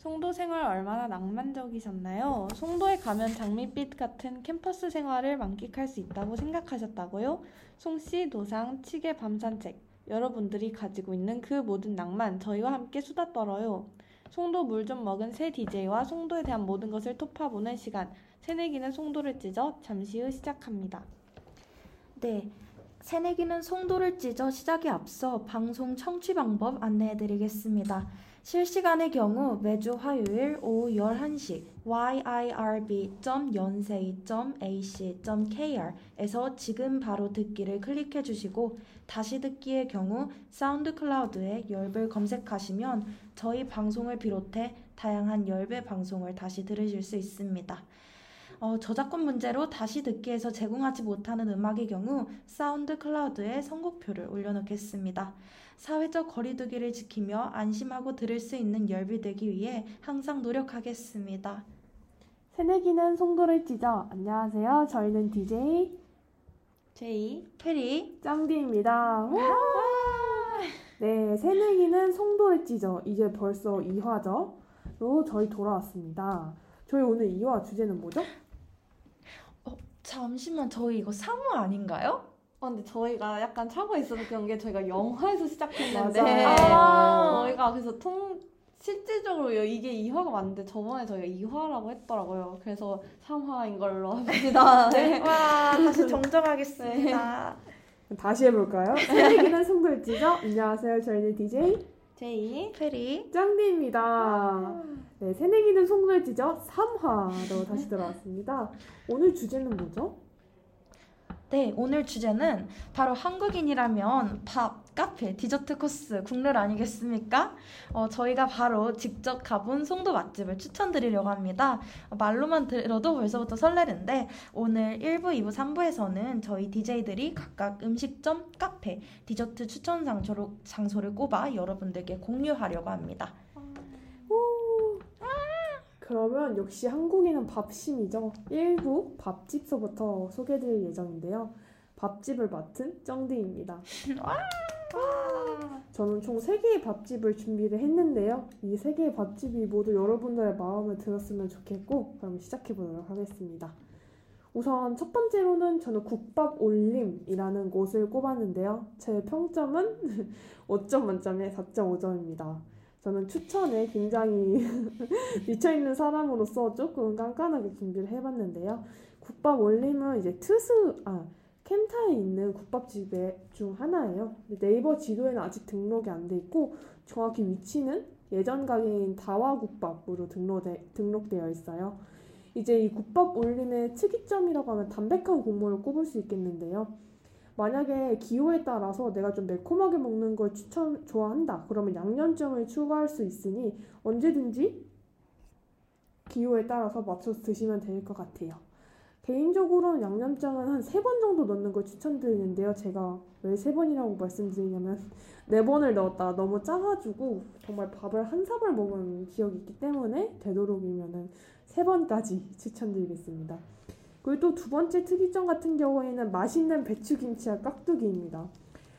송도 생활 얼마나 낭만적이셨나요? 송도에 가면 장밋빛 같은 캠퍼스 생활을 만끽할 수 있다고 생각하셨다고요? 송씨, 노상, 치계 밤 산책. 여러분들이 가지고 있는 그 모든 낭만 저희와 함께 수다 떨어요. 송도 물 좀 먹은 새 DJ와 송도에 대한 모든 것을 토파보는 시간. 새내기는 송도를 찢어 잠시 후 시작합니다. 네. 새내기는 송도를 찢어 시작에 앞서 방송 청취 방법 안내해드리겠습니다. 실시간의 경우 매주 화요일 오후 11시 yirb.연세이.ac.kr에서 지금 바로 듣기를 클릭해 주시고 다시 듣기의 경우 SoundCloud에 열배 검색하시면 저희 방송을 비롯해 다양한 열배 방송을 다시 들으실 수 있습니다. 어, 저작권 문제로 다시 듣기에서 제공하지 못하는 음악의 경우 SoundCloud에 선곡표를 올려놓겠습니다. 사회적 거리두기를 지키며 안심하고 들을 수 있는 열비 되기 위해 항상 노력하겠습니다. 새내기는 송도를 찢어. 안녕하세요. 저희는 DJ 제이, 페리, 짱디입니다. 네, 새내기는 송도를 찢어. 이제 벌써 2화죠. 로 저희 돌아왔습니다. 저희 오늘 2화 주제는 뭐죠? 잠시만 저희 이거 3화 아닌가요? 어, 근데 저희가 약간 차고 있어서 그런 게 저희가 영화에서 시작했는데. 아. 저희가 그래서 통 실질적으로 이게 2화가 맞는데 저번에 저희가 2화라고 했더라고요. 그래서 3화인 걸로 합니다. 네. 와 다시 정정하겠습니다. 다시 해볼까요? 새내기는 송도를 찢어. 안녕하세요. 저희는 DJ 제이 페리, 짱디입니다. 네, 새내기는 찢어 3화로 다시 돌아왔습니다. 오늘 주제는 뭐죠? 네, 오늘 주제는 바로 한국인이라면 밥, 카페, 디저트 코스 국룰 아니겠습니까? 어, 저희가 바로 직접 가본 송도 맛집을 추천드리려고 합니다. 어, 말로만 들어도 벌써부터 설레는데 오늘 1부, 2부, 3부에서는 저희 DJ들이 각각 음식점, 카페, 디저트 추천 장소로, 장소를 꼽아 여러분들께 공유하려고 합니다. 그러면 역시 한국인은 밥심이죠. 1부 밥집서부터 소개해드릴 예정인데요. 밥집을 맡은 쩡디입니다. 저는 총 3개의 밥집을 준비를 했는데요. 이 3개의 밥집이 모두 여러분들의 마음을 들었으면 좋겠고 그럼 시작해 보도록 하겠습니다. 우선 첫 번째로는 저는 국밥 올림이라는 곳을 꼽았는데요. 제 평점은 5점 만점에 4.5점입니다. 저는 추천에 굉장히 미쳐있는 사람으로서 조금 깐깐하게 준비를 해봤는데요. 국밥 올림은 이제 트스, 아, 캠타에 있는 국밥집 중 하나예요. 네이버 지도에는 아직 등록이 안 돼 있고 정확히 위치는 예전 가게인 다와국밥으로 등록되, 등록되어 있어요. 이제 이 국밥 올림의 특이점이라고 하면 담백한 국물을 꼽을 수 있겠는데요. 만약에 기호에 따라서 내가 좀 매콤하게 먹는 걸 추천 좋아한다. 그러면 양념장을 추가할 수 있으니 언제든지 기호에 따라서 맞춰서 드시면 될 것 같아요. 개인적으로는 양념장은 한 세 번 정도 넣는 걸 추천드리는데요. 제가 왜 세 번이라고 말씀드리냐면 네 번을 넣었다 너무 짜가지고 정말 밥을 한 사발 먹은 기억이 있기 때문에 되도록이면은 세 번까지 추천드리겠습니다. 그리고 또 두 번째 특이점 같은 경우에는 맛있는 배추김치와 깍두기입니다.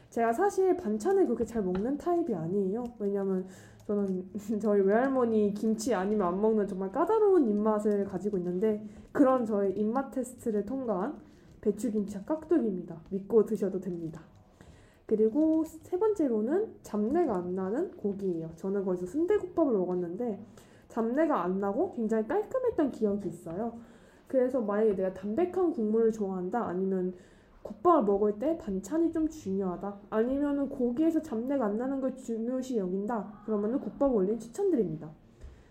제가 사실 반찬을 그렇게 잘 먹는 타입이 아니에요. 왜냐면 저는 저희 외할머니 김치 아니면 안 먹는 정말 까다로운 입맛을 가지고 있는데 그런 저의 입맛 테스트를 통과한 배추김치와 깍두기입니다. 믿고 드셔도 됩니다. 그리고 세 번째로는 잡내가 안 나는 고기예요. 저는 거기서 순대국밥을 먹었는데 잡내가 안 나고 굉장히 깔끔했던 기억이 있어요. 그래서 만약에 내가 담백한 국물을 좋아한다? 아니면 국밥을 먹을 때 반찬이 좀 중요하다? 아니면은 고기에서 잡내가 안 나는 걸 중요시 여긴다? 그러면은 국밥 올림 추천드립니다.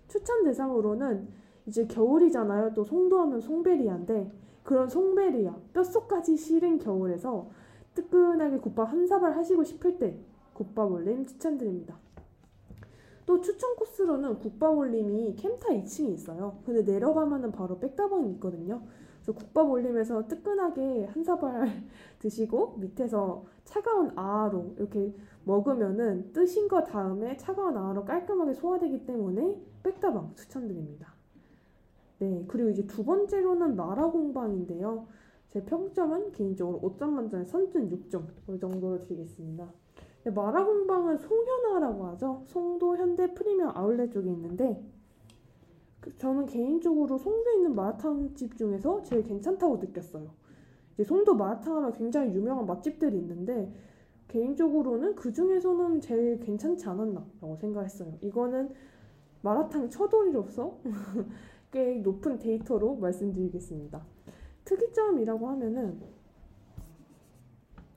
추천 대상으로는 이제 겨울이잖아요. 또 송도하면 송베리아인데 그런 송베리아 뼛속까지 시린 겨울에서 뜨끈하게 국밥 한 사발 하시고 싶을 때 국밥 올림 추천드립니다 또 추천 코스로는 국밥 올림이 캠타 2층에 있어요. 근데 내려가면은 바로 백다방이 있거든요. 그래서 국밥 올림에서 뜨끈하게 한 사발 드시고 밑에서 차가운 아아로 이렇게 먹으면은 뜨신 거 다음에 차가운 아아로 깔끔하게 소화되기 때문에 백다방 추천드립니다. 네, 그리고 이제 두 번째로는 마라공방인데요. 제 평점은 개인적으로 5점 만점에 선준 6점 그 정도로 드리겠습니다. 네, 마라 공방은 송현아라고 하죠. 송도 현대 프리미엄 아울렛 쪽에 있는데 그- 저는 개인적으로 송도에 있는 마라탕집 중에서 제일 괜찮다고 느꼈어요. 이제 송도 마라탕 하면 굉장히 유명한 맛집들이 있는데 개인적으로는 그 중에서는 제일 괜찮지 않았나라고 생각했어요. 이거는 마라탕 처돌이로서 꽤 높은 데이터로 말씀드리겠습니다. 특이점이라고 하면은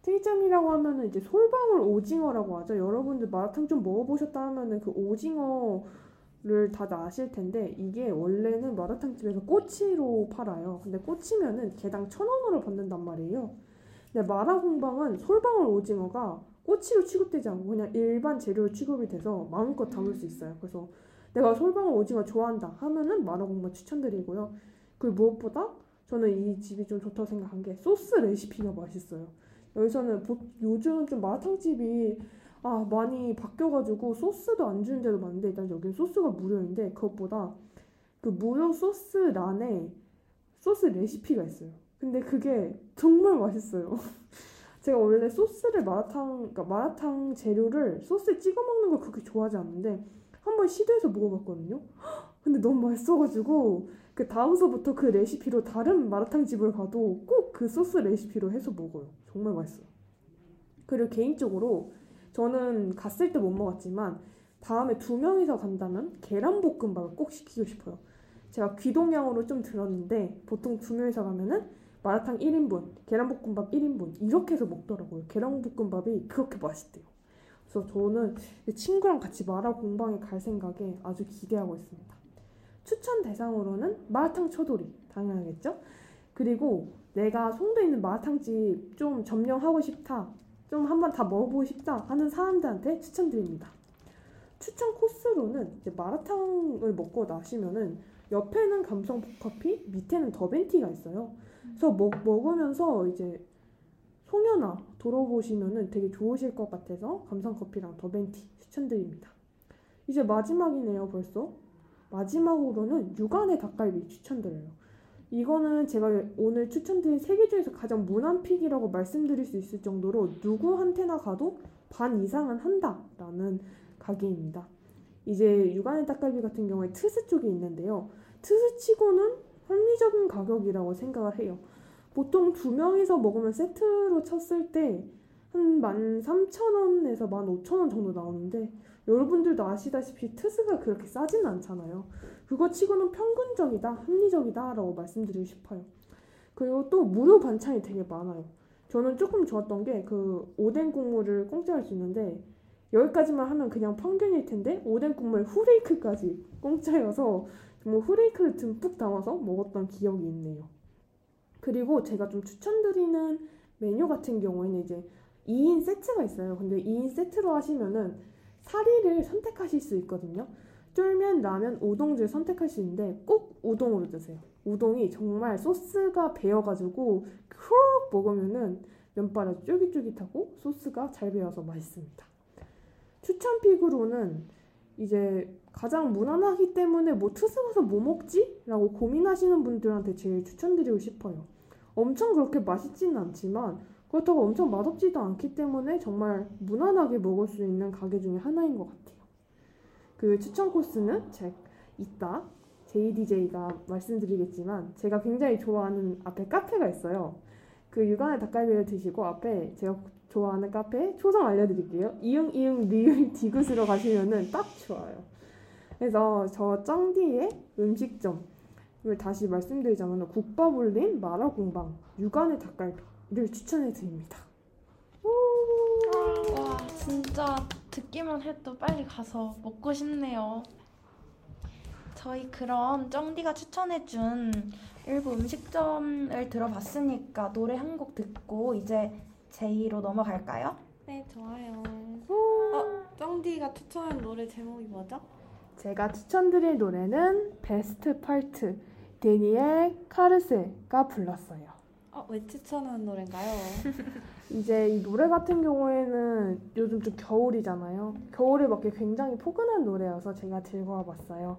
특이점이라고 하면은 이제 솔방울 오징어라고 하죠. 여러분들 마라탕 좀 먹어보셨다 하면은 그 오징어 를 다들 아실 텐데 이게 원래는 마라탕 집에서 꼬치로 팔아요. 근데 꼬치면은 개당 천 원으로 받는단 말이에요. 근데 마라공방은 솔방울 오징어가 꼬치로 취급되지 않고 그냥 일반 재료로 취급이 돼서 마음껏 담을 수 있어요. 그래서 내가 솔방울 오징어 좋아한다 하면은 마라공방 추천드리고요. 그리고 무엇보다 저는 이 집이 좀 좋다고 생각한 게 소스 레시피가 맛있어요. 여기서는 보- 요즘 좀 마라탕집이 아 많이 바뀌어가지고 소스도 안 주는 데도 많은데 일단 여기는 소스가 무료인데 그것보다 그 무료 소스란에 소스 레시피가 있어요. 근데 그게 정말 맛있어요. 제가 원래 소스를 마라탕 그러니까 마라탕 재료를 소스에 찍어 먹는 걸 그렇게 좋아하지 않는데 한 번 시도해서 먹어봤거든요. 근데 너무 맛있어가지고 그 다음서부터 그 레시피로 다른 마라탕 집을 가도 꼭 그 소스 레시피로 해서 먹어요. 정말 맛있어요. 그리고 개인적으로 저는 갔을 때 못 먹었지만 다음에 두 명이서 간다면 계란볶음밥을 꼭 시키고 싶어요. 제가 귀동량으로 좀 들었는데 보통 두 명이서 가면은 마라탕 1인분, 계란볶음밥 1인분 이렇게 해서 먹더라고요. 계란볶음밥이 그렇게 맛있대요. 그래서 저는 친구랑 같이 마라 공방에 갈 생각에 아주 기대하고 있습니다. 추천 대상으로는 마라탕 초돌이 당연하겠죠? 그리고 내가 송도에 있는 마라탕집 좀 점령하고 싶다, 좀 한번 다 먹어보고 싶다 하는 사람들한테 추천드립니다. 추천 코스로는 이제 마라탕을 먹고 나시면은 옆에는 감성 커피, 밑에는 더벤티가 있어요. 그래서 먹, 먹으면서 이제 송연아 돌아보시면은 되게 좋으실 것 같아서 감성 커피랑 더벤티 추천드립니다. 이제 마지막이네요, 벌써. 마지막으로는 유가네 닭갈비 추천드려요. 이거는 제가 오늘 추천드린 세 개 중에서 가장 무난 pick이라고 말씀드릴 수 있을 정도로 누구한테나 가도 반 이상은 한다라는 가게입니다. 이제 유가네 닭갈비 같은 경우에 트스 쪽에 있는데요. 트스 치고는 합리적인 가격이라고 생각을 해요. 보통 두 명이서 먹으면 세트로 쳤을 때 한 13,000원에서 15,000원 정도 나오는데 여러분들도 아시다시피 트스가 그렇게 싸진 않잖아요. 그거 치고는 평균적이다, 합리적이다 라고 말씀드리고 싶어요. 그리고 또 무료 반찬이 되게 많아요. 저는 조금 좋았던 게 그 오뎅 국물을 공짜로 주는데 여기까지만 하면 그냥 평균일 텐데 오뎅 국물 후레이크까지 공짜여서 정말 후레이크를 듬뿍 담아서 먹었던 기억이 있네요. 그리고 제가 좀 추천드리는 메뉴 같은 경우에는 이제 2인 세트가 있어요. 근데 2인 세트로 하시면은 사리를 선택하실 수 있거든요. 쫄면, 라면, 우동들 선택할 수 있는데 꼭 우동으로 드세요. 우동이 정말 소스가 배어가지고 후룩 먹으면은 면발이 쫄깃쫄깃하고 소스가 잘 배어서 맛있습니다. 추천 픽으로는 이제 가장 무난하기 때문에 뭐 투스 가서 뭐 먹지? 라고 고민하시는 분들한테 제일 추천드리고 싶어요. 엄청 그렇게 맛있지는 않지만 그렇다고 엄청 맛없지도 않기 때문에 정말 무난하게 먹을 수 있는 가게 중에 하나인 것 같아요. 그 추천 코스는 제 이따 JDJ가 말씀드리겠지만 제가 굉장히 좋아하는 앞에 카페가 있어요. 그 육안의 닭갈비를 드시고 앞에 제가 좋아하는 카페 초성 알려드릴게요. 이응 이응 리을 디귿으로 가시면은 딱 좋아요. 그래서 저 쩡디의 음식점을 다시 말씀드리자면 국밥 올린 마라공방 육안의 닭갈비 를 추천해 드립니다. 와 진짜 듣기만 해도 빨리 가서 먹고 싶네요. 저희 그럼 쩡디가 추천해준 일부 음식점을 들어봤으니까 노래 한 곡 듣고 이제 제이로 넘어갈까요? 네, 좋아요. 어, 쩡디가 추천한 노래 제목이 뭐죠? 제가 추천드릴 노래는 베스트 파트 데니엘 카르세가 불렀어요. 어, 왜 추천한 노래인가요? 이제 이 노래 같은 경우에는 요즘 좀 겨울이잖아요. 겨울에 맞게 굉장히 포근한 노래여서 제가 들고 와봤어요.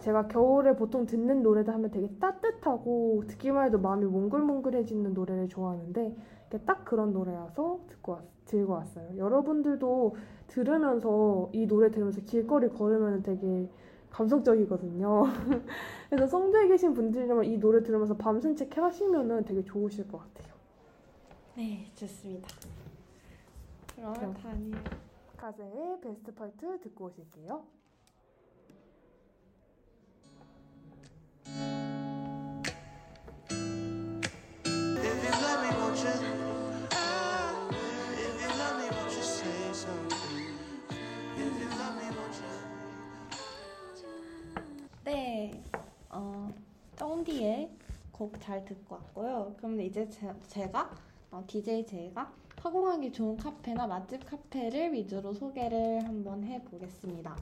제가 겨울에 보통 듣는 노래도 하면 되게 따뜻하고 듣기만 해도 마음이 몽글몽글해지는 노래를 좋아하는데 딱 그런 노래여서 듣고 왔, 들고 왔어요. 여러분들도 들으면서 이 노래 들으면서 길거리 걸으면 되게 감성적이거든요. 그래서 송도에 계신 분들이라면 이 노래 들으면서 밤 산책 해가시면은 되게 좋으실 것 같아요. 네, 좋습니다. 그럼. 다니 가세의 베스트 파트 듣고 오실게요. 쩡디의 곡 잘 듣고 왔고요. 그럼 이제 제, 제 가 어, DJ 제가 카공하기 좋은 카페나 맛집 카페를 위주로 소개를 한번 해보겠습니다.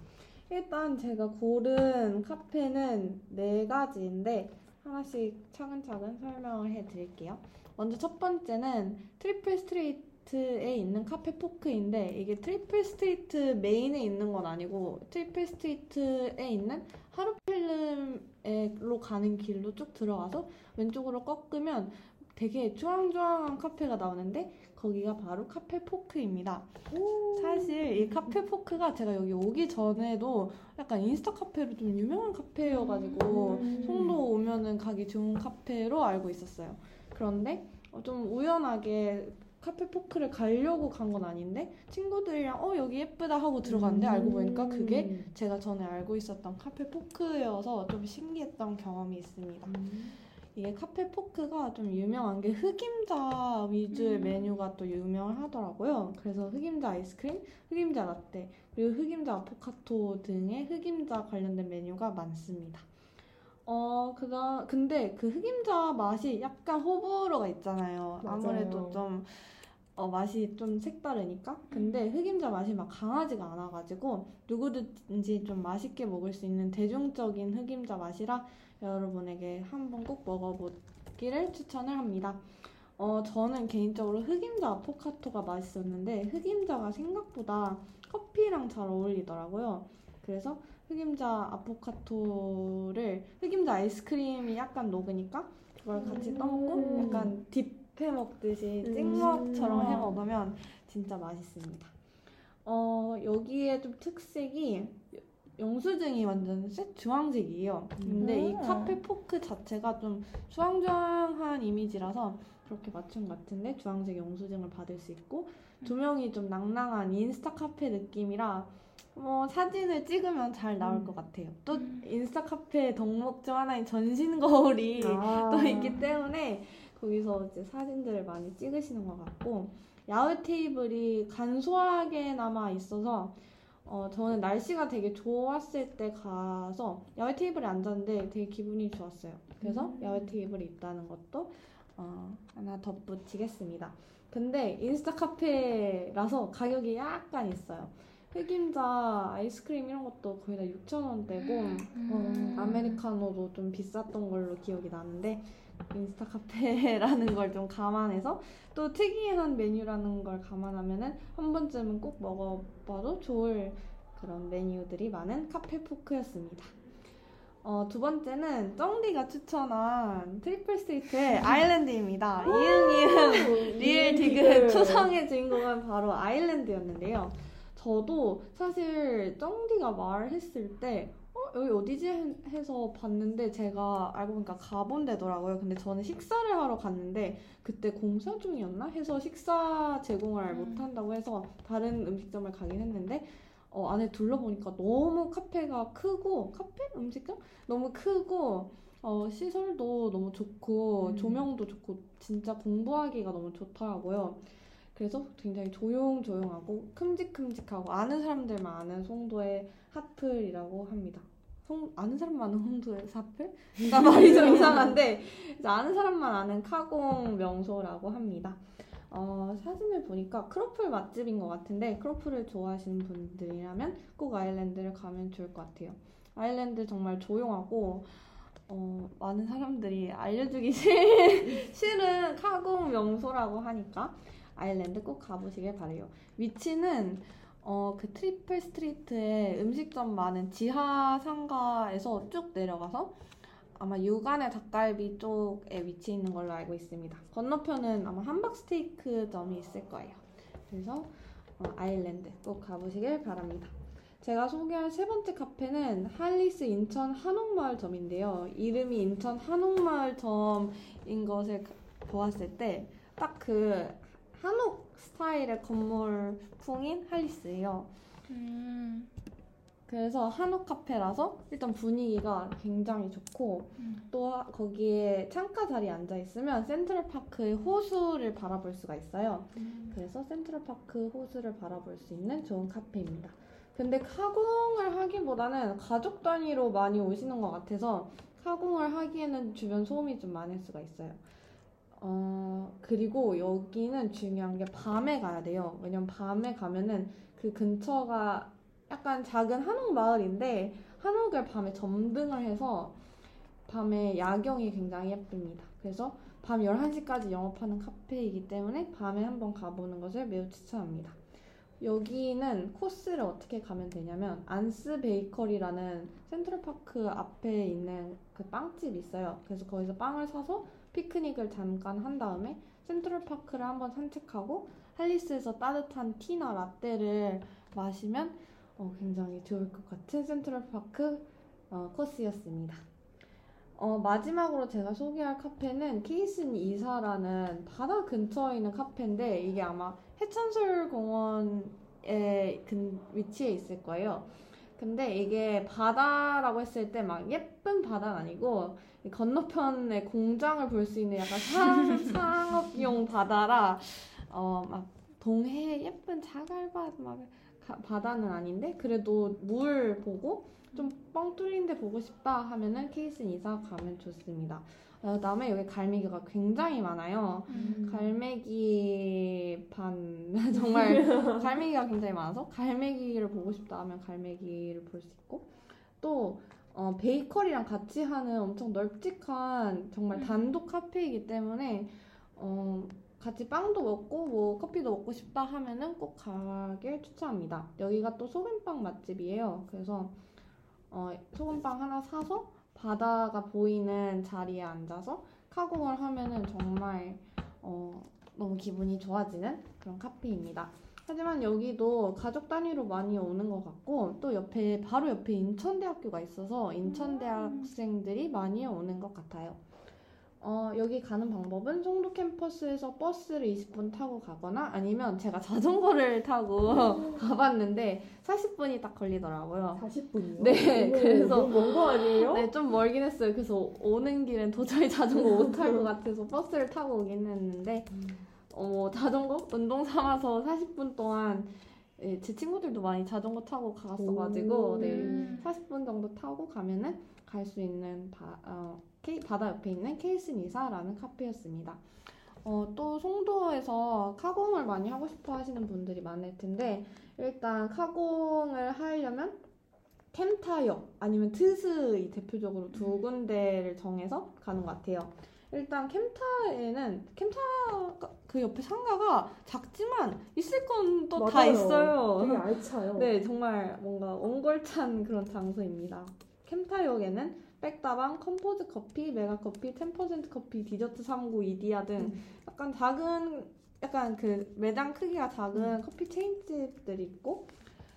일단 제가 고른 카페는 네 가지인데 하나씩 차근차근 설명을 해드릴게요. 먼저 첫 번째는 트리플 스트리트에 있는 카페 포크인데 이게 트리플 스트리트 메인에 있는 건 아니고 트리플 스트리트에 있는 하루 필름으로 가는 길로 쭉 들어가서 왼쪽으로 꺾으면 되게 쭈앙쭈앙한 카페가 나오는데 거기가 바로 카페 포크입니다. 사실 이 카페 포크가 제가 여기 오기 전에도 약간 인스타 카페로 좀 유명한 카페여가지고 음. 송도 오면은 가기 좋은 카페로 알고 있었어요. 그런데 어, 좀 우연하게 카페 포크를 가려고 간 건 아닌데 친구들이랑 어 여기 예쁘다 하고 들어갔는데 알고 보니까 그게 음. 제가 전에 알고 있었던 카페 포크여서 좀 신기했던 경험이 있습니다. 이게 카페 포크가 좀 유명한 게 흑임자 위주의 메뉴가 또 유명하더라고요. 그래서 흑임자 아이스크림, 흑임자 라떼, 그리고 흑임자 아포카토 등의 흑임자 관련된 메뉴가 많습니다. 어, 그다 근데 그 흑임자 맛이 약간 호불호가 있잖아요. 맞아요. 아무래도 좀 어, 맛이 좀 색다르니까. 근데 흑임자 맛이 막 강하지가 않아가지고 누구든지 좀 맛있게 먹을 수 있는 대중적인 흑임자 맛이라 여러분에게 한번 꼭 먹어보기를 추천을 합니다. 어, 저는 개인적으로 흑임자 아포카토가 맛있었는데 흑임자가 생각보다 커피랑 잘 어울리더라고요. 그래서 흑임자 아포카토를 흑임자 아이스크림이 약간 녹으니까 그걸 같이 떠먹고 음. 약간 딥해 먹듯이 음. 찍먹처럼 해 먹으면 진짜 맛있습니다. 어, 여기에 좀 특색이 영수증이 완전 색 주황색이에요. 근데 이 음. 카페 포크 자체가 좀 주황주황한 이미지라서 그렇게 맞춘 것 같은데 주황색 영수증을 받을 수 있고 조명이 좀 낭낭한 인스타 카페 느낌이라 뭐 사진을 찍으면 잘 나올 음. 것 같아요. 또 인스타 카페 덕목 중 하나인 전신 거울이 아. 또 있기 때문에 거기서 이제 사진들을 많이 찍으시는 것 같고 야외 테이블이 간소하게나마 있어서 어, 저는 날씨가 되게 좋았을 때 가서 야외 테이블에 앉았는데 되게 기분이 좋았어요. 그래서 음. 야외 테이블이 있다는 것도 어, 하나 덧붙이겠습니다. 근데 인스타 카페라서 가격이 약간 있어요. 흑임자 아이스크림 이런 것도 거의 다 6,000원대고 음. 아메리카노도 좀 비쌌던 걸로 기억이 나는데 인스타 카페라는 걸 좀 감안해서 또 특이한 메뉴라는 걸 감안하면은 한 번쯤은 꼭 먹어봐도 좋을 그런 메뉴들이 많은 카페 포크였습니다. 어, 두 번째는 쩡디가 추천한 트리플 스트리트의 아일랜드입니다. 이응 이응 리을 디귿 초성의 주인공은 바로 아일랜드였는데요. 저도 사실 쩡디가 말했을 때 어, 여기 어디지 해- 해서 봤는데 제가 알고 보니까 가본 데더라고요. 근데 저는 식사를 하러 갔는데 그때 공사 중이었나 해서 식사 제공을 못한다고 해서 다른 음식점을 가긴 했는데 어, 안에 둘러보니까 너무 카페가 크고 카페 음식점 너무 크고 어, 시설도 너무 좋고 음. 조명도 좋고 진짜 공부하기가 너무 좋더라고요. 그래서 굉장히 조용조용하고 큼직큼직하고 아는 사람들만 아는 송도의 핫플이라고 합니다. 송, 아는 사람만 아는 송도의 핫플? 그러니까 말이 좀 이상한데 아는 사람만 아는 카공 명소라고 합니다. 어, 사진을 보니까 크로플 맛집인 것 같은데 크로플을 좋아하시는 분들이라면 꼭 아일랜드를 가면 좋을 것 같아요. 아일랜드 정말 조용하고 어, 많은 사람들이 알려주기 싫, 싫은 카공 명소라고 하니까 아일랜드 꼭 가보시길 바래요. 위치는 어, 그 트리플 스트리트에 음식점 많은 지하 상가에서 쭉 내려가서 아마 유가네 닭갈비 쪽에 위치해 있는 걸로 알고 있습니다. 건너편은 아마 함박 스테이크점이 있을 거예요. 그래서 어, 아일랜드 꼭 가보시길 바랍니다. 제가 소개할 세 번째 카페는 할리스 인천 한옥마을점인데요. 이름이 인천 한옥마을점인 것을 가- 보았을 때 딱 그 한옥 스타일의 건물풍인 할리스예요. 음. 그래서 한옥 카페라서 일단 분위기가 굉장히 좋고 음. 또 하- 거기에 창가 자리에 앉아 있으면 센트럴파크의 호수를 바라볼 수가 있어요. 그래서 센트럴파크 호수를 바라볼 수 있는 좋은 카페입니다. 근데 카공을 하기보다는 가족 단위로 많이 오시는 것 같아서 카공을 하기에는 주변 소음이 좀 많을 수가 있어요. 어, 그리고 여기는 중요한 게 밤에 가야 돼요. 왜냐면 밤에 가면은 그 근처가 약간 작은 한옥 마을인데 한옥을 밤에 점등을 해서 밤에 야경이 굉장히 예쁩니다. 그래서 밤 11시까지 영업하는 카페이기 때문에 밤에 한번 가보는 것을 매우 추천합니다. 여기는 코스를 어떻게 가면 되냐면 안스 베이커리라는 센트럴파크 앞에 있는 그 빵집이 있어요. 그래서 거기서 빵을 사서 피크닉을 잠깐 한 다음에 센트럴파크를 한번 산책하고 할리스에서 따뜻한 티나 라떼를 마시면 어, 굉장히 좋을 것 같은 센트럴파크 어, 코스였습니다. 어, 마지막으로 제가 소개할 카페는 케이슨 이사라는 바다 근처에 있는 카페인데 이게 아마 해천술 공원에 근 위치에 있을 거예요. 근데 이게 바다라고 했을 때 막 예쁜 바다는 아니고 이 건너편에 공장을 볼 수 있는 약간 상, 상업용 바다라 어 막 동해 예쁜 자갈밭 막 가- 바다는 아닌데 그래도 물 보고 좀 뻥 뚫린 데 보고 싶다 하면은 케이슨 이사 가면 좋습니다. 어, 그다음에 여기 갈매기가 굉장히 많아요. 음. 갈매기 반 정말 갈매기가 굉장히 많아서 갈매기를 보고 싶다 하면 갈매기를 볼 수 있고 또 어, 베이커리랑 같이 하는 엄청 널찍한 정말 음. 단독 카페이기 때문에 어, 같이 빵도 먹고 뭐 커피도 먹고 싶다 하면은 꼭 가길 추천합니다. 여기가 또 소금빵 맛집이에요. 그래서 어, 소금빵 하나 사서 바다가 보이는 자리에 앉아서 카공을 하면은 정말 어, 너무 기분이 좋아지는 그런 카페입니다. 하지만 여기도 가족 단위로 많이 오는 것 같고 또 옆에 바로 옆에 인천대학교가 있어서 인천대학생들이 많이 오는 것 같아요. 어, 여기 가는 방법은 송도 캠퍼스에서 버스를 20분 타고 가거나 아니면 제가 자전거를 타고 가봤는데 40분이 딱 걸리더라고요. 40분이요? 네, 그래서- 먼거 아니에요? 네, 좀 멀긴 했어요. 그래서 오는 길엔 도저히 자전거 못 탈 것 같아서 버스를 타고 오긴 했는데, 어, 자전거 운동 삼아서 40분 동안 예, 제 친구들도 많이 자전거 타고 갔어가지고, 오. 네, 음. 40분 정도 타고 가면은 갈 수 있는 바, 어, 케이, 바다 옆에 있는 케이스 니사라는 카페였습니다. 어, 또 송도에서 카공을 많이 하고 싶어 하시는 분들이 많을 텐데 일단 카공을 하려면 캠타역 아니면 트스이 대표적으로 두 군데를 정해서 가는 것 같아요. 일단 캠타에는 캠타 그 옆에 상가가 작지만 있을 건 또 다. 있어요. 되게 알차요. 네, 정말 뭔가 원골찬 그런 장소입니다. 캠타역에는 백다방, 컴포즈 커피, 메가 커피, 10% 커피, 디저트 39, 이디야 등 음. 약간 작은 약간 그 매장 크기가 작은 커피 체인집들이 있고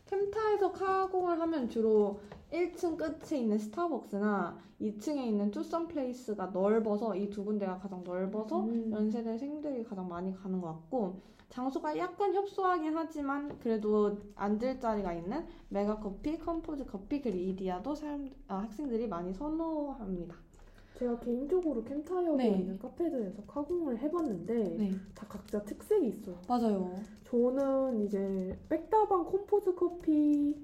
캠타에서 카공을 하면 주로 1층 끝에 있는 스타벅스나 2층에 있는 투썸 플레이스가 넓어서 이 두 군데가 가장 넓어서 음. 연세대생들이 가장 많이 가는 것 같고 장소가 약간 협소하긴 하지만 그래도 앉을 자리가 있는 메가커피, 컴포즈 커피 그리고 이디야도 사람 아, 학생들이 많이 선호합니다. 제가 개인적으로 캠타역에 네. 있는 카페들에서 카공을 해봤는데 네, 다 각자 특색이 있어요. 맞아요. 저는 이제 백다방 콤포즈 커피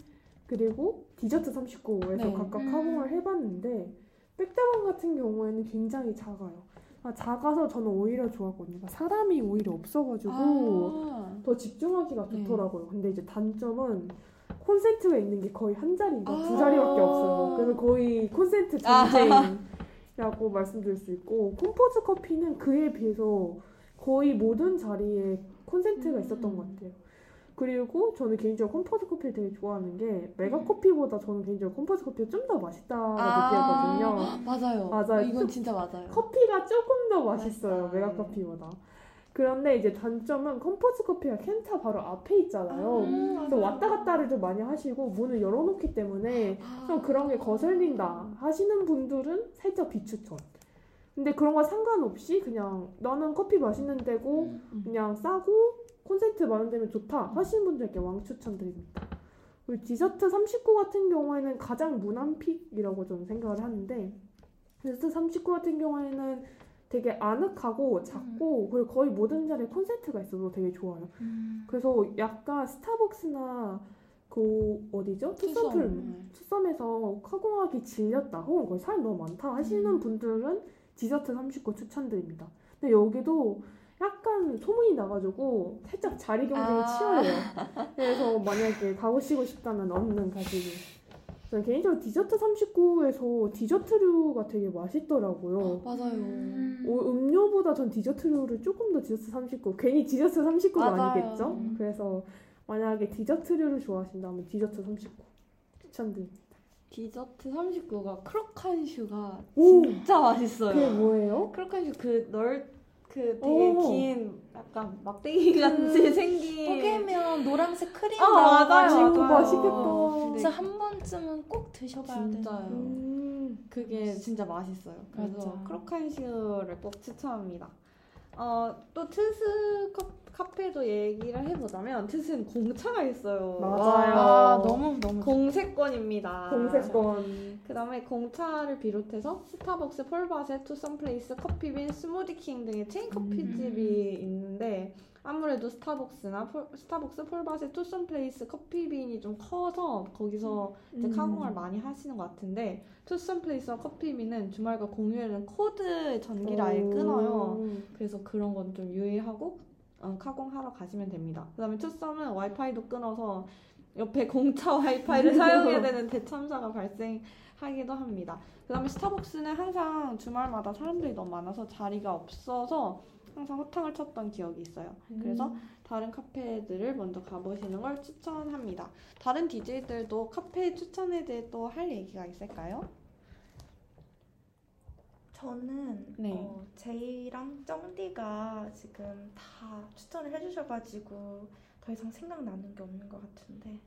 그리고 디저트 39에서 네. 각각 음. 카공을 해봤는데 백다방 같은 경우에는 굉장히 작아요. 아, 작아서 저는 오히려 좋았거든요. 그러니까 사람이 오히려 없어가지고 아, 더 집중하기가 네. 좋더라고요. 근데 이제 단점은 콘센트가 있는 게 거의 한 자리인가 아. 두 자리밖에 없어요. 그래서 거의 콘센트 아. 전쟁이라고 말씀드릴 수 있고 콤포즈 커피는 그에 비해서 거의 모든 자리에 콘센트가 음. 있었던 것 같아요. 그리고 저는 개인적으로 컴포즈 커피를 되게 좋아하는 게 메가 음. 커피보다 저는 개인적으로 컴포즈 커피가 좀 더 맛있다 아. 느꼈거든요. 맞아요. 맞아요. 이건 진짜 맞아요. 커피가 조금 더 맛있어요 맛있다. 메가 커피보다. 그런데 이제 단점은 컴포즈 커피가 캠타 바로 앞에 있잖아요. 음, 그래서 왔다 갔다를 좀 많이 하시고 문을 열어놓기 때문에 좀 그런 게 거슬린다 하시는 분들은 살짝 비추천. 근데 그런 거 상관없이 그냥 나는 커피 맛있는 데고 음. 그냥 싸고 콘센트 많은 데면 좋다 하시는 분들께 왕추천드립니다. 그리고 디저트 39 같은 경우에는 가장 무난 pick이라고 저는 생각을 하는데 디저트 39 같은 경우에는 되게 아늑하고 작고 그리고 거의 모든 자리에 콘센트가 있어서 되게 좋아요. 그래서 약간 스타벅스나 그 어디죠? 투썸플 음. 투썸에서 카공하기 질렸다 혹은 거기 사람 너무 많다 하시는 음. 분들은 디저트 39 추천드립니다. 근데 여기도 약간 소문이 나가지고 살짝 자리 경쟁이 아. 치열해요. 그래서 만약에 가보시고 싶다면 얼른 가시길. 저는 개인적으로 디저트 39에서 디저트류가 되게 맛있더라고요. 맞아요. 오, 음료보다 전 디저트류를 조금 더 디저트 39 괜히 디저트 39가 맞아요. 아니겠죠? 음. 그래서 만약에 디저트류를 좋아하신다면 디저트 39 추천드립니다. 디저트 39가 크로칸슈가 오! 진짜 맛있어요. 그게 뭐예요? 크로칸슈 그 넓 그 되게 오. 긴 약간 막대기 같이 생긴 뽀개면 노란색 크림 아, 맞아요, 나와가지고 맞아요. 맛있겠다. 진짜 한 번쯤은 꼭 드셔봐야 돼요. 진짜요. 음. 그게 진짜 맛있어요. 그래서 맞아. 크로칸슈를 꼭 추천합니다. 어, 또 트스 카, 카페도 얘기를 해보자면 트스는 공차가 있어요. 맞아요. 아 너무 너무 공세권입니다. 공세권. 그 다음에 공차를 비롯해서 스타벅스, 폴바셋, 투썸플레이스, 커피빈, 스무디킹 등의 체인 커피집이 있는데 아무래도 스타벅스나 폴, 스타벅스, 폴바셋, 투썸 플레이스, 커피빈이 좀 커서 거기서 이제 음. 카공을 많이 하시는 것 같은데 투썸 플레이스와 커피빈은 주말과 공휴일은 코드 전기를 아예 끊어요. 오. 그래서 그런 건 좀 유의하고 어, 카공하러 가시면 됩니다. 그다음에 투썸은 와이파이도 끊어서 옆에 공차 와이파이를 사용해야 되는 대참사가 발생하기도 합니다. 그다음에 스타벅스는 항상 주말마다 사람들이 너무 많아서 자리가 없어서 항상 호탕을 쳤던 기억이 있어요. 그래서 다른 카페들을 먼저 가보시는 걸 추천합니다. 다른 DJ들도 카페 추천에 대해 또 할 얘기가 있을까요? 저는 네. 어, 제이랑 쩡디가 지금 다 추천을 해주셔가지고 더 이상 생각나는 게 없는 것 같은데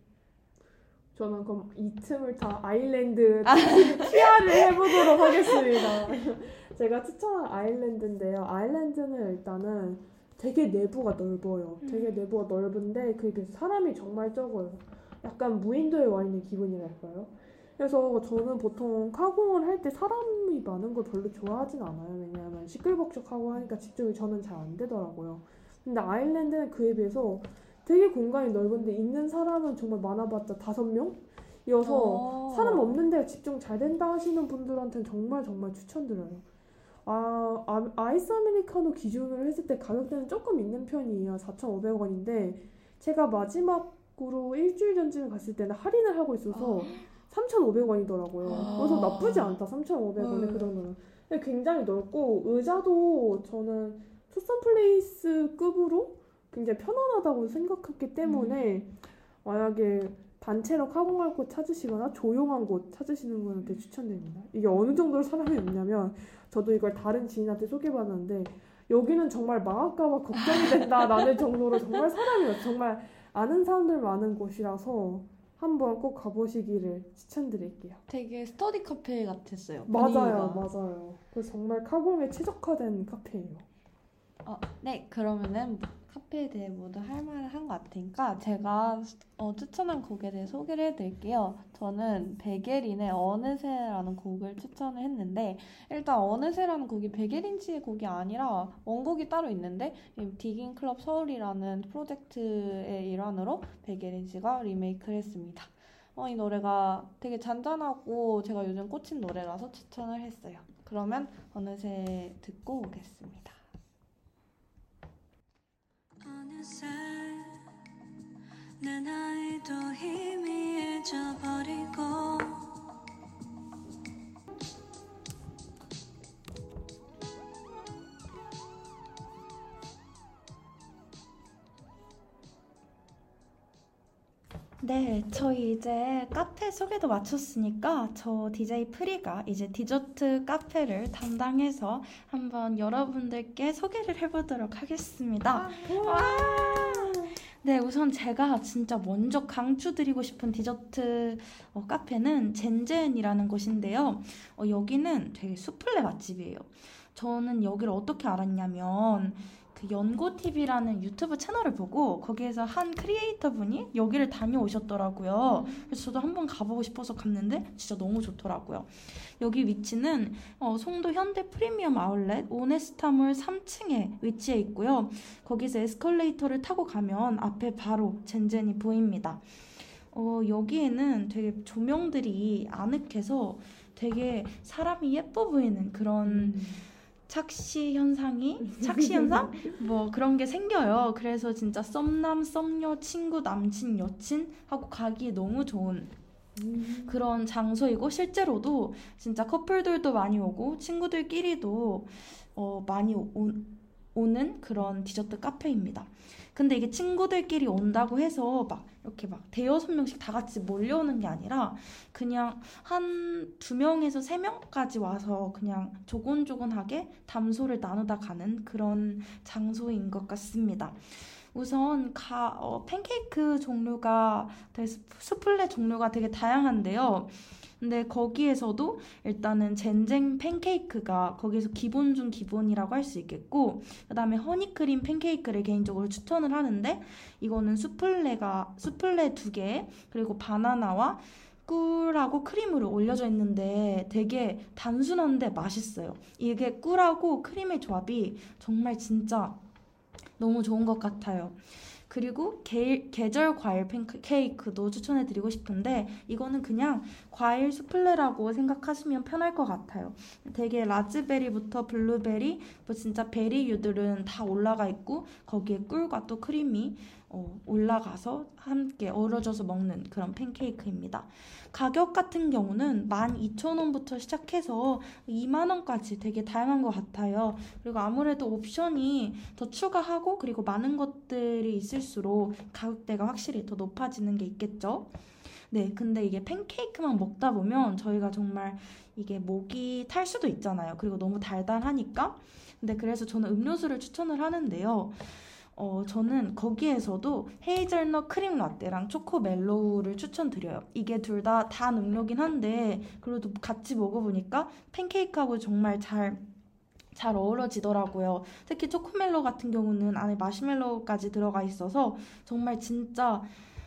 저는 그럼 이 틈을 타 아일랜드 TR을 해보도록 하겠습니다. 제가 추천한 아일랜드인데요. 아일랜드는 일단은 되게 내부가 넓어요. 되게 내부가 넓은데 그에 비해서 사람이 정말 적어요. 약간 무인도에 와 있는 기분이랄까요? 그래서 저는 보통 카공을 할 때 사람이 많은 걸 별로 좋아하진 않아요. 왜냐하면 시끌벅적하고 하니까 집중이 저는 잘 안 되더라고요. 근데 아일랜드는 그에 비해서 되게 공간이 넓은데 있는 사람은 정말 많아봤자 다섯 명 이어서 어. 사람 없는데 집중 잘 된다 하시는 분들한테는 정말 정말 추천드려요. 아, 아 아이스 아메리카노 기준으로 했을 때 가격대는 조금 있는 편이에요. 4,500원인데 제가 마지막으로 일주일 전쯤에 갔을 때는 할인을 하고 있어서 3,500원이더라고요. 그래서 나쁘지 않다. 3,500원에 그 정도는. 굉장히 넓고 의자도 저는 투썸 플레이스급으로 굉장히 편안하다고 생각했기 때문에 만약에 단체로 카공할 곳 찾으시거나 조용한 곳 찾으시는 분한테 추천드립니다. 이게 어느 정도로 사람이 없냐면 저도 이걸 다른 지인한테 소개받았는데 여기는 정말 망할까봐 걱정이 된다라는 정도로 정말 사람이 없어요. 정말 아는 사람들 많은 곳이라서 한번 꼭 가보시기를 추천드릴게요. 되게 스터디 카페 같았어요. 맞아요, 분위기가. 맞아요. 그 정말 카공에 최적화된 카페예요. 어, 네, 그러면은 카페에 대해 모두 할 말을 한 것 같으니까 제가 어, 추천한 곡에 대해 소개를 해드릴게요. 저는 베게린의 어느새라는 곡을 추천을 했는데 일단 어느새라는 곡이 베게린 씨의 곡이 아니라 원곡이 따로 있는데 이 디깅 클럽 서울이라는 프로젝트의 일환으로 베게린 씨가 리메이크를 했습니다. 어, 이 노래가 되게 잔잔하고 제가 요즘 꽂힌 노래라서 추천을 했어요. 그러면 어느새 듣고 오겠습니다. 어느새 내 나이도 희미해져 버리고 네, 저희 이제 카페 소개도 마쳤으니까 저 DJ 프리가 이제 디저트 카페를 담당해서 한번 여러분들께 소개를 해보도록 하겠습니다. 네, 우선 제가 진짜 먼저 강추드리고 싶은 디저트 어, 카페는 젠젠이라는 곳인데요. 어, 여기는 되게 수플레 맛집이에요. 저는 여기를 어떻게 알았냐면 그 연고 TV라는 유튜브 채널을 보고 거기에서 한 크리에이터 분이 여기를 다녀오셨더라고요. 그래서 저도 한번 가보고 싶어서 갔는데 진짜 너무 좋더라고요. 여기 위치는 어, 송도 현대 프리미엄 아울렛 오네스타몰 3층에 위치해 있고요. 거기서 에스컬레이터를 타고 가면 앞에 바로 젠젠이 보입니다. 어, 여기에는 되게 조명들이 아늑해서 되게 사람이 예뻐 보이는 그런 착시 현상이 착시 현상 뭐 그런 게 생겨요. 그래서 진짜 썸남 썸녀 친구 남친 여친 하고 가기 너무 좋은 그런 장소이고 실제로도 진짜 커플들도 많이 오고 친구들끼리도 어, 많이 오, 오는 그런 디저트 카페입니다. 근데 이게 친구들끼리 온다고 해서 막 이렇게 막 대여섯 명씩 다 같이 몰려오는 게 아니라 그냥 한 두 명에서 세 명까지 와서 그냥 조곤조곤하게 담소를 나누다 가는 그런 장소인 것 같습니다. 우선 가, 어, 팬케이크 종류가 수플레 종류가 되게 다양한데요. 근데 거기에서도 일단은 젠쟁 팬케이크가 거기에서 기본 중 기본이라고 할 수 있겠고 그다음에 허니크림 팬케이크를 개인적으로 추천을 하는데 이거는 수플레가 수플레 두 개 그리고 바나나와 꿀하고 크림으로 올려져 있는데 되게 단순한데 맛있어요. 이게 꿀하고 크림의 조합이 정말 진짜 너무 좋은 것 같아요. 그리고 게, 계절 과일 팬케이크도 추천해드리고 싶은데 이거는 그냥 과일 수플레라고 생각하시면 편할 것 같아요. 되게 라즈베리부터 블루베리, 뭐 진짜 베리류들은 다 올라가 있고 거기에 꿀과 또 크림이 어, 올라가서 함께 어우러져서 먹는 그런 팬케이크입니다. 가격 같은 경우는 12,000원부터 시작해서 2만원까지 되게 다양한 것 같아요. 그리고 아무래도 옵션이 더 추가하고 그리고 많은 것들이 있을수록 가격대가 확실히 더 높아지는 게 있겠죠. 네, 근데 이게 팬케이크만 먹다 보면 저희가 정말 이게 목이 탈 수도 있잖아요. 그리고 너무 달달하니까. 근데 그래서 저는 음료수를 추천을 하는데요. 어, 저는 거기에서도 헤이즐넛 크림 라떼랑 초코 멜로우를 추천드려요. 이게 둘 다 단 음료긴 한데, 그래도 같이 먹어보니까 팬케이크하고 정말 잘, 잘 어우러지더라고요. 특히 초코멜로 같은 경우는 안에 마시멜로우까지 들어가 있어서 정말 진짜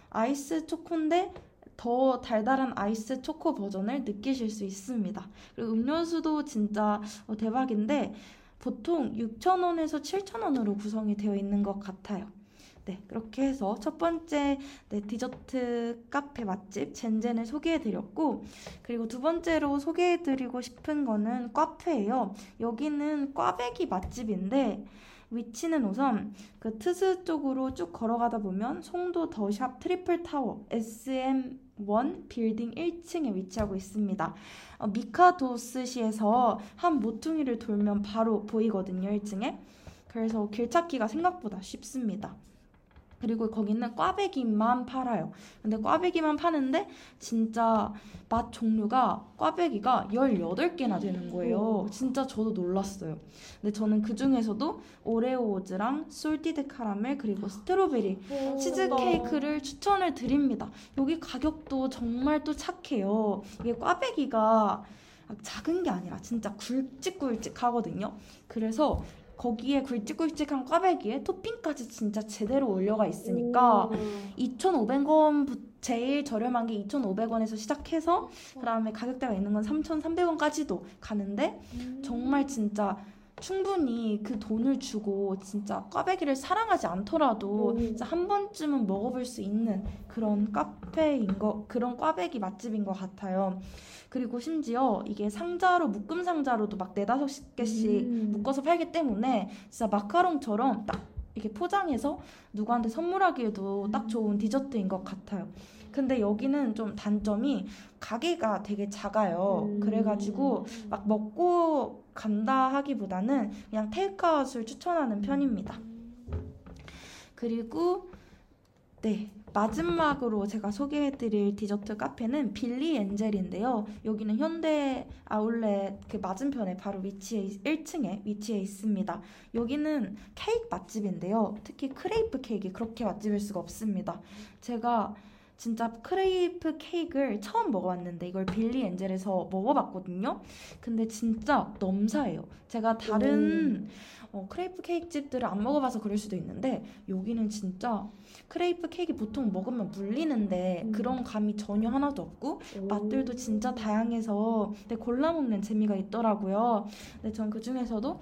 아이스 초코인데 더 달달한 아이스 초코 버전을 느끼실 수 있습니다. 그리고 음료수도 진짜 어, 대박인데 보통 6,000원에서 7,000원으로 구성이 되어 있는 것 같아요. 네, 그렇게 해서 첫 번째 네, 디저트 카페 맛집 젠젠을 소개해드렸고 그리고 두 번째로 소개해드리고 싶은 거는 카페예요. 여기는 꽈배기 맛집인데 위치는 우선 그 트스 쪽으로 쭉 걸어가다 보면 송도 더샵 트리플 타워 SM1 빌딩 1층에 위치하고 있습니다. 어, 미카도스시에서 한 모퉁이를 돌면 바로 보이거든요, 1층에. 그래서 길 찾기가 생각보다 쉽습니다. 그리고 거기는 꽈배기만 팔아요. 근데 꽈배기만 파는데 진짜 맛 종류가 꽈배기가 18개나 되는 거예요. 진짜 저도 놀랐어요. 근데 저는 그 중에서도 오레오즈랑 salted 카라멜 그리고 strawberry 치즈 케이크를 추천을 드립니다. 여기 가격도 정말 또 착해요. 이게 꽈배기가 작은 게 아니라 진짜 굵직굵직 하거든요. 그래서 거기에 굵직굵직한 꽈배기에 토핑까지 진짜 제대로 올려가 있으니까 2,500원 제일 저렴한 게 2,500원에서 시작해서 그다음에 가격대가 있는 건 3,300원까지도 가는데 정말 진짜 충분히 그 돈을 주고 진짜 꽈배기를 사랑하지 않더라도 음. 진짜 한 번쯤은 먹어볼 수 있는 그런 카페인 거 그런 꽈배기 맛집인 것 같아요. 그리고 심지어 이게 상자로 묶음 상자로도 막 네다섯 개씩 음. 묶어서 팔기 때문에 진짜 마카롱처럼 딱 이렇게 포장해서 누구한테 선물하기에도 딱 좋은 디저트인 것 같아요. 근데 여기는 좀 단점이 가게가 되게 작아요. 음. 그래가지고 막 먹고 간다 하기보다는 그냥 테이크아웃을 추천하는 편입니다. 그리고 네, 마지막으로 제가 소개해드릴 디저트 카페는 빌리 엔젤인데요. 여기는 현대 아울렛 그 맞은편에 바로 위치해 1층에 위치해 있습니다. 여기는 케이크 맛집인데요. 특히 크레이프 케이크 그렇게 맛집일 수가 없습니다. 제가 진짜 크레이프 케이크를 처음 먹어봤는데 이걸 빌리 엔젤에서 먹어봤거든요. 근데 진짜 넘사예요. 제가 다른 어, 크레이프 케이크 집들을 안 먹어봐서 그럴 수도 있는데 여기는 진짜 크레이프 케이크 보통 먹으면 물리는데 음. 그런 감이 전혀 하나도 없고 맛들도 진짜 다양해서 네, 골라 먹는 재미가 있더라고요. 네, 전그 중에서도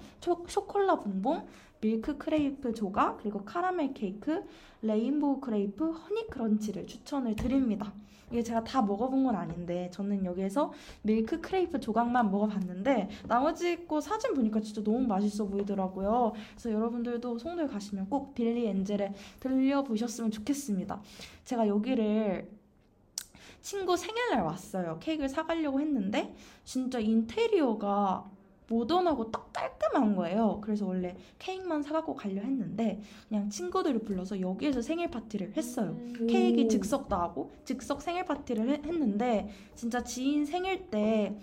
chocolat 봉봉, 밀크 크레이프 조각, 그리고 카라멜 케이크, rainbow 크레이프, honey crunch를 추천을 드립니다. 이게 제가 다 먹어본 건 아닌데 저는 여기에서 밀크 크레이프 조각만 먹어봤는데 나머지 거 사진 보니까 진짜 너무 맛있어 보이더라고요. 그래서 여러분들도 송도에 가시면 꼭 빌리 엔젤에 들려보셨으면 좋겠습니다. 제가 여기를 친구 생일날 왔어요. 케이크를 사가려고 했는데 진짜 인테리어가 모던하고 딱 깔끔한 거예요. 그래서 원래 케이크만 사갖고 가려 했는데 그냥 친구들을 불러서 여기에서 생일 파티를 했어요. 음. 케이크 즉석 나하고 즉석 생일 파티를 해- 했는데 진짜 지인 생일 때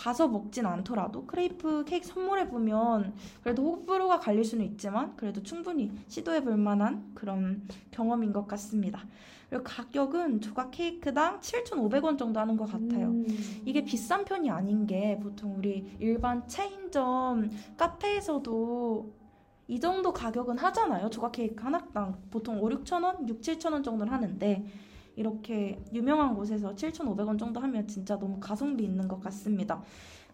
가서 먹진 않더라도 크레이프 케이크 선물해 보면 그래도 호불호가 갈릴 수는 있지만 그래도 충분히 시도해 볼 만한 그런 경험인 것 같습니다. 그리고 가격은 조각 케이크당 7,500원 정도 하는 것 같아요. 음. 이게 비싼 편이 아닌 게 보통 우리 일반 체인점 카페에서도 이 정도 가격은 하잖아요. 조각 케이크 하나당 보통 5, 6천 원, 6, 7천 원 정도는 하는데 이렇게 유명한 곳에서 7,500원 정도 하면 진짜 너무 가성비 있는 것 같습니다.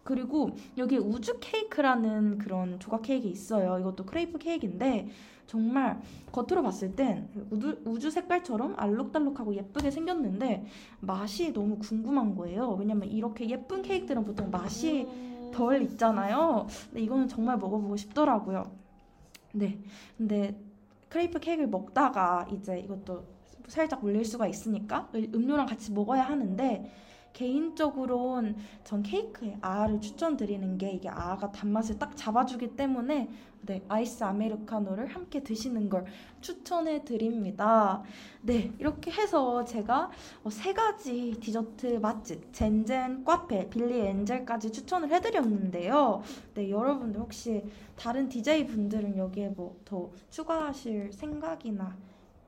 그리고 여기 우주 케이크라는 그런 조각 케이크 있어요. 이것도 크레이프 케이크인데 정말 겉으로 봤을 땐 우주, 우주 색깔처럼 알록달록하고 예쁘게 생겼는데 맛이 너무 궁금한 거예요. 왜냐면 이렇게 예쁜 케이크들은 보통 맛이 음. 덜 있잖아요. 근데 이거는 정말 먹어보고 싶더라고요. 네. 근데 크레이프 케이크를 먹다가 이제 이것도 살짝 물릴 수가 있으니까 음료랑 같이 먹어야 하는데 개인적으로는 전 케이크에 아아를 추천드리는 게 이게 아아가 단맛을 딱 잡아주기 때문에 네 아이스 아메리카노를 함께 드시는 걸 추천해 드립니다. 네 이렇게 해서 제가 어, 세 가지 디저트 맛집 젠젠, 카페, 빌리 엔젤까지 추천을 해드렸는데요. 네 여러분들 혹시 다른 DJ 분들은 여기에 뭐 더 추가하실 생각이나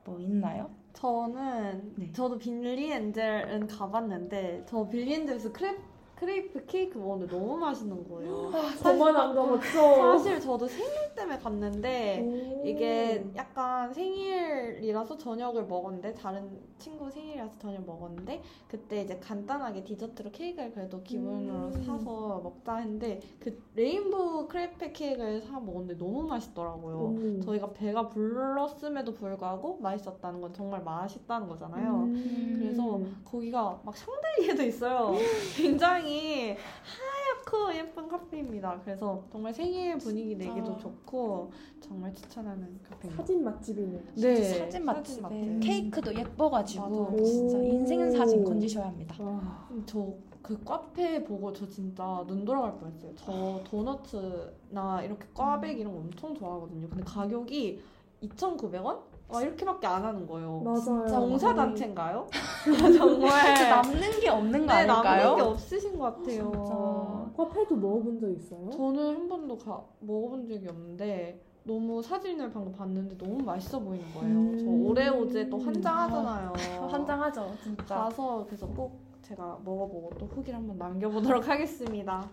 뭐 있나요? 저는 네. 저도 빌리 엔젤은 가봤는데 저 빌리 엔젤에서 크레, 크레이프 케이크 먹었는데 너무 맛있는 거예요. 저만 안 가봤죠? 사실 저도 생일 때문에 갔는데 오. 이게 약간 생일이라서 저녁을 먹었는데 다른 친구 생일이라서 저녁 먹었는데 그때 이제 간단하게 디저트로 케이크를 그래도 기본으로 음. 사서 먹자 했는데 그 레인보우 크레페 케이크를 사 먹었는데 너무 맛있더라고요. 음. 저희가 배가 불렀음에도 불구하고 맛있었다는 건 정말 맛있다는 거잖아요. 음. 그래서 거기가 막 샹들리에도 있어요. 굉장히 하얗고 예쁜 카페입니다. 그래서 정말 생일 분위기 내기도 좋고 정말 추천하는 카페입니다. 사진 맛집이네. 네, 사진 맛집에 맛집. 케이크도 예뻐가지고 맞아. 진짜 오. 인생 사진 건지셔야 합니다. 와. 저그 카페 보고 저 진짜 눈 돌아갈 뻔했어요. 저 도너츠나 이렇게 꽈배기 이런 거 엄청 좋아하거든요. 근데 가격이 2,900원? 와 이렇게밖에 안 하는 거예요. 맞아요. 봉사단체인가요? 정말 남는 게 없는 거 네, 남는 게 아닐까요? 없으신 것 같아요. 커피도 먹어본 적 있어요? 저는 한 번도 가, 먹어본 적이 없는데 너무 사진을 방금 봤는데 너무 맛있어 보이는 거예요. 음. 저 오레오제 또 한장하잖아요. 환장하죠, 진짜. 가서 그래서 꼭 제가 먹어보고 또 후기를 한번 남겨보도록 하겠습니다.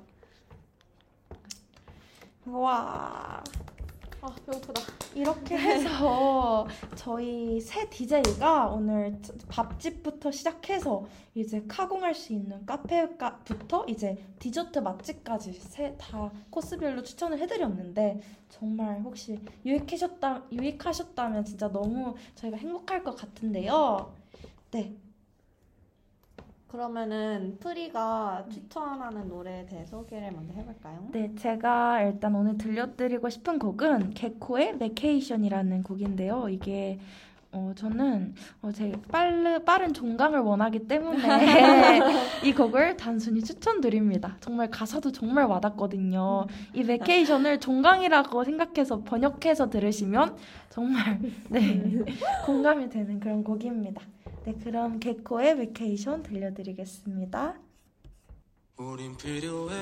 와 아 배고프다. 이렇게 해서 저희 새 DJ가 오늘 밥집부터 시작해서 이제 카공할 수 있는 카페부터 이제 디저트 맛집까지 세 다 코스별로 추천을 해드렸는데 정말 혹시 유익하셨다 유익하셨다면 진짜 너무 저희가 행복할 것 같은데요. 네, 그러면은 프리가 추천하는 노래에 대해 소개를 먼저 해볼까요? 네, 제가 일단 오늘 들려드리고 싶은 곡은 개코의 메케이션이라는 곡인데요. 이게 어, 저는 어, 제 빠르, 빠른 종강을 원하기 때문에 이 곡을 단순히 추천드립니다. 정말 가사도 정말 와닿거든요. 이 vacation을 종강이라고 생각해서 번역해서 들으시면 정말 네, 공감이 되는 그런 곡입니다. 네, 그럼 개코의 Vacation 들려드리겠습니다. 우린 필요해